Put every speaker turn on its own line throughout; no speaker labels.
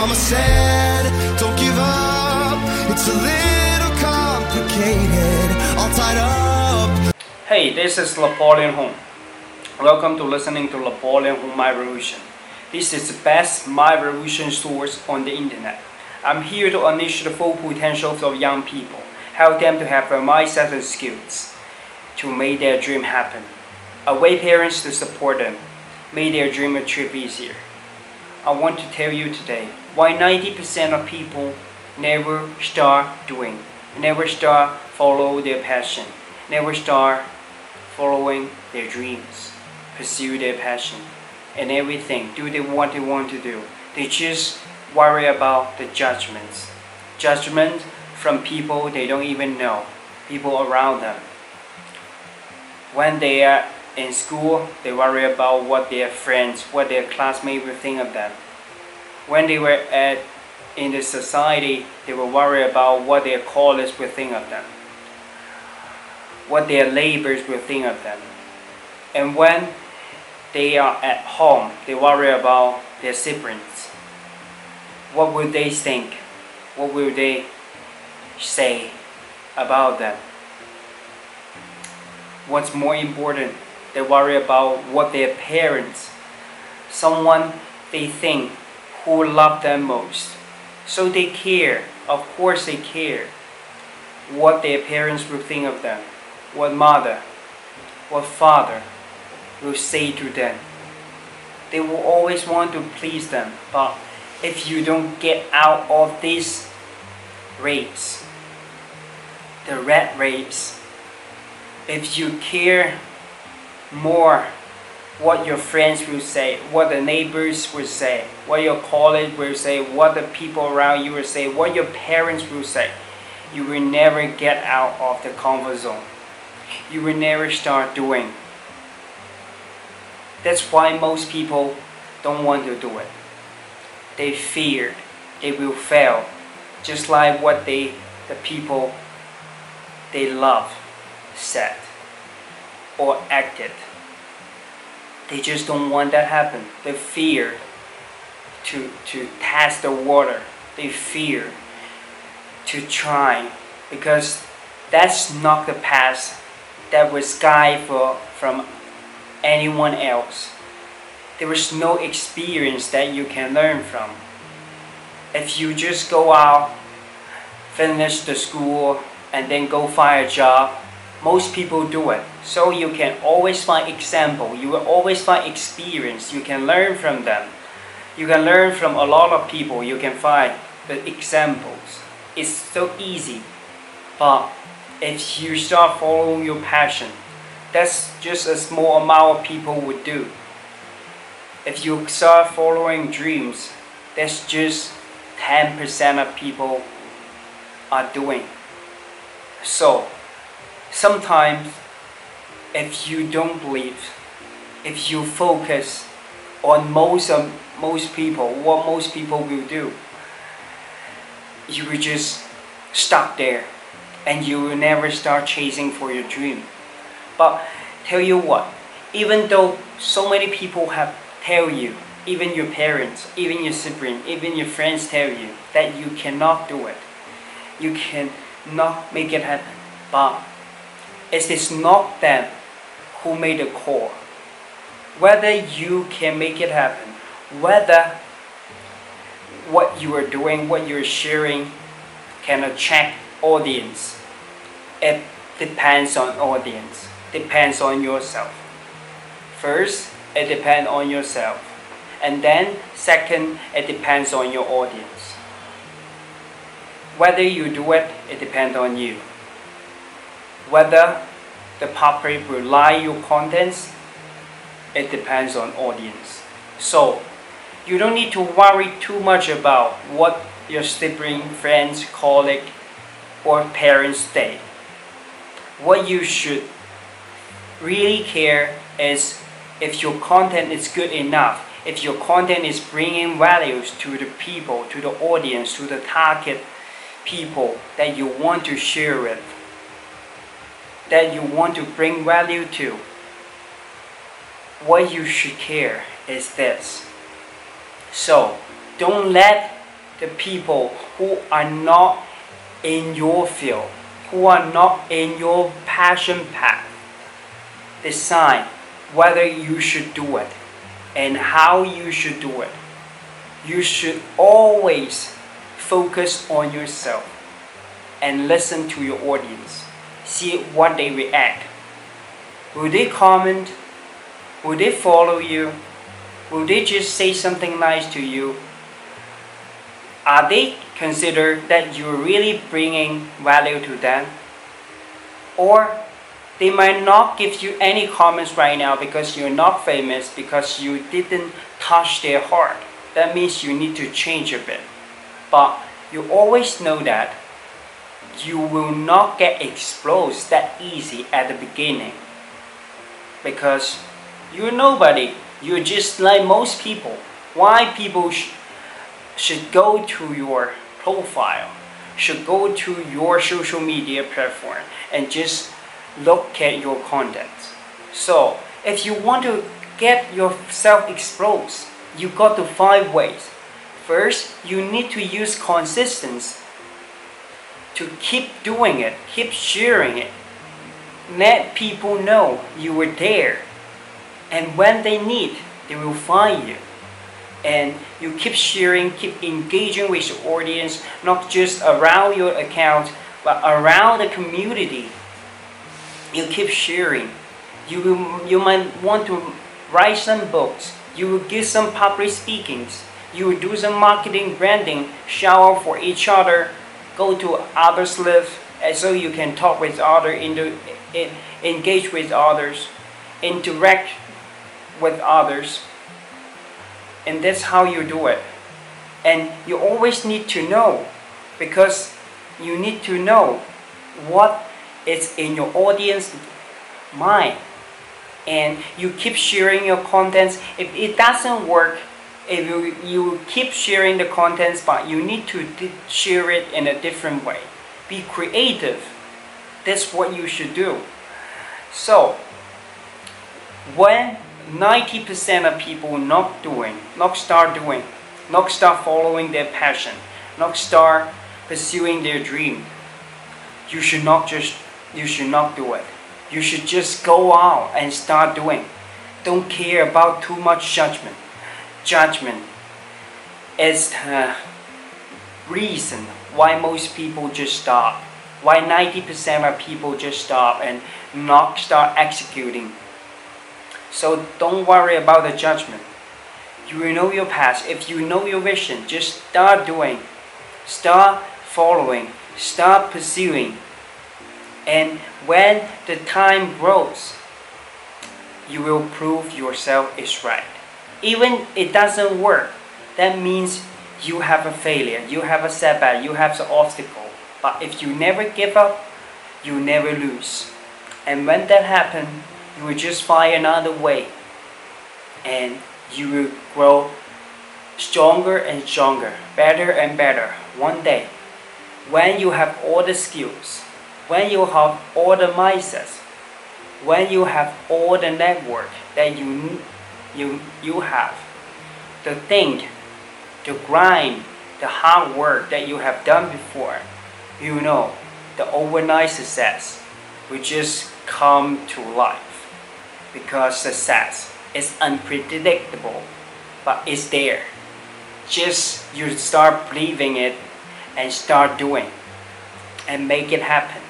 mama said, don't give up. It's a little complicated, all tied up.
Hey, this is Napoleon Hung. Welcome to listening to Napoleon Hung Mind Revolution. This is the best Mind Revolution source on the internet. I'm here to unleash the full potential of young people, help them to have a mindset and skills to make their dream happen. Away parents to support them, make their dream a trip easier. I want to tell you today why 90% of people never start doing, never start follow their passion, never start following their dreams, pursue their passion, and everything, do they what they want to do. They just worry about the judgments. Judgment from people they don't even know, people around them. When they are in school, they worry about what their friends, what their classmates will think of them. When they were at in the society, they were worried about what their colleagues will think of them, what their neighbors will think of them. And when they are at home, they worry about their siblings. What will they think? What will they say about them? What's more important, they worry about what their parents, someone they think who love them most. So they care, of course they care, what their parents will think of them, what mother, what father will say to them. They will always want to please them, but if you don't get out of these rapes, the red rapes, if you care more what your friends will say, what the neighbors will say, what your colleagues will say, what the people around you will say, what your parents will say, you will never get out of the comfort zone. You will never start doing. That's why most people don't want to do it. They fear they will fail, just like what they, the people they love, said or acted. They just don't want that happen. They fear to to test the water. They fear to try because that's not the path that was guide for from anyone else. There is no experience that you can learn from. If you just go out, finish the school, and then go find a job, most people do it. So you can always find example. You will always find experience. You can learn from them. You can learn from a lot of people. You can find the examples. It's so easy. But if you start following your passion, that's just a small amount of people would do. If you start following dreams, that's just 10% of people are doing. So, sometimes if you don't believe, if you focus on most of most people, what most people will do, you will just stop there and you will never start chasing for your dream. But tell you what, even though so many people have tell you, even your parents, even your sibling, even your friends tell you that you cannot do it, you cannot make it happen. But it is not them who made the call. Whether you can make it happen, whether what you are doing, what you're sharing can attract audience, it depends on audience, depends on yourself. First, it depends on yourself. And then, second, it depends on your audience. Whether you do it, it depends on you. Whether the public will like your contents, it depends on audience. So, you don't need to worry too much about what your sibling, friends, colleague, or parents say. What you should really care is if your content is good enough, if your content is bringing values to the people, to the audience, to the target people that you want to share with, that you want to bring value to, what you should care is this. So, don't let the people who are not in your field, who are not in your passion path. Decide whether you should do it and how you should do it. You should always focus on yourself and listen to your audience. See what they react. Will they comment? Will they follow you? Will they just say something nice to you? Are they consider that you're really bringing value to them? Or they might not give you any comments right now because you're not famous, because you didn't touch their heart. That means you need to change a bit. But you always know that you will not get exposed that easy at the beginning because you're nobody. You're just like most people. Why people sh- should go to your profile, should go to your social media platform and just look at your content. So, if you want to get yourself exposed, you got to find ways. First, you need to use consistency to keep doing it, keep sharing it. Let people know you were there. And when they need, they will find you. And you keep sharing, keep engaging with your audience, not just around your account, but around the community. You keep sharing. You, will, you might want to write some books. You will give some public speakings. You will do some marketing, branding, shower for each other, go to others and so you can talk with others, engage with others, interact with others. And that's how you do it. And you always need to know because you need to know what is in your audience mind. And you keep sharing your contents. If it doesn't work, if you, you keep sharing the contents, but you need to share it in a different way. Be creative. That's what you should do. So, when 90% of people not doing, not start doing, not start following their passion, not start pursuing their dream, you should not just, you should not do it. You should just go out and start doing. Don't care about too much judgment. Judgment is the reason why most people just stop. Why 90% of people just stop and not start executing so don't worry about the judgment. You will know your path. If you know your vision, just start doing, start following, start pursuing. And when the time grows, you will prove yourself is right. Even it doesn't work, that means you have a failure, you have a setback, you have an obstacle. But if you never give up, you never lose. And when that happens, you will just find another way and you will grow stronger and stronger, better and better one day. When you have all the skills, when you have all the mindsets, when you have all the network that you, you, you have, the think, the grind, the hard work that you have done before, you know the overnight success will just come to life because success is unpredictable, but it's there. Just you start believing it and start doing and make it happen.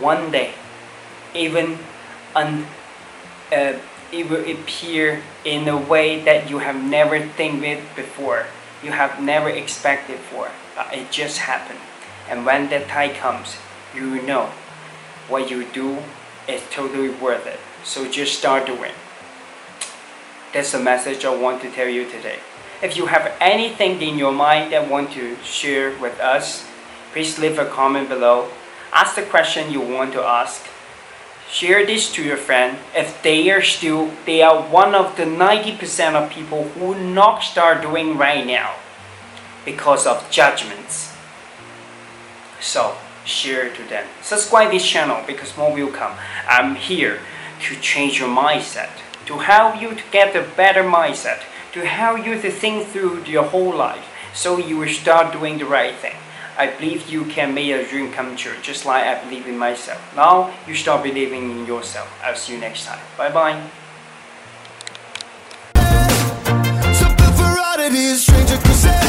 One day, even un, uh, it will appear in a way that you have never think it before. You have never expected for, but it just happened. And when that time comes, you will know what you do is totally worth it. So just start doing. That's the message I want to tell you today. If you have anything in your mind that want to share with us, please leave a comment below. Ask the question you want to ask. Share this to your friend if they are still they are one of the 90% of people who not start doing right now because of judgments. So share to them. Subscribe this channel because more will come. I'm here to change your mindset, to help you to get a better mindset, to help you to think through your whole life So you will start doing the right thing. I believe you can make your dream come true, just like I believe in myself. Now you start believing in yourself. I'll see you next time. Bye bye.
Stranger.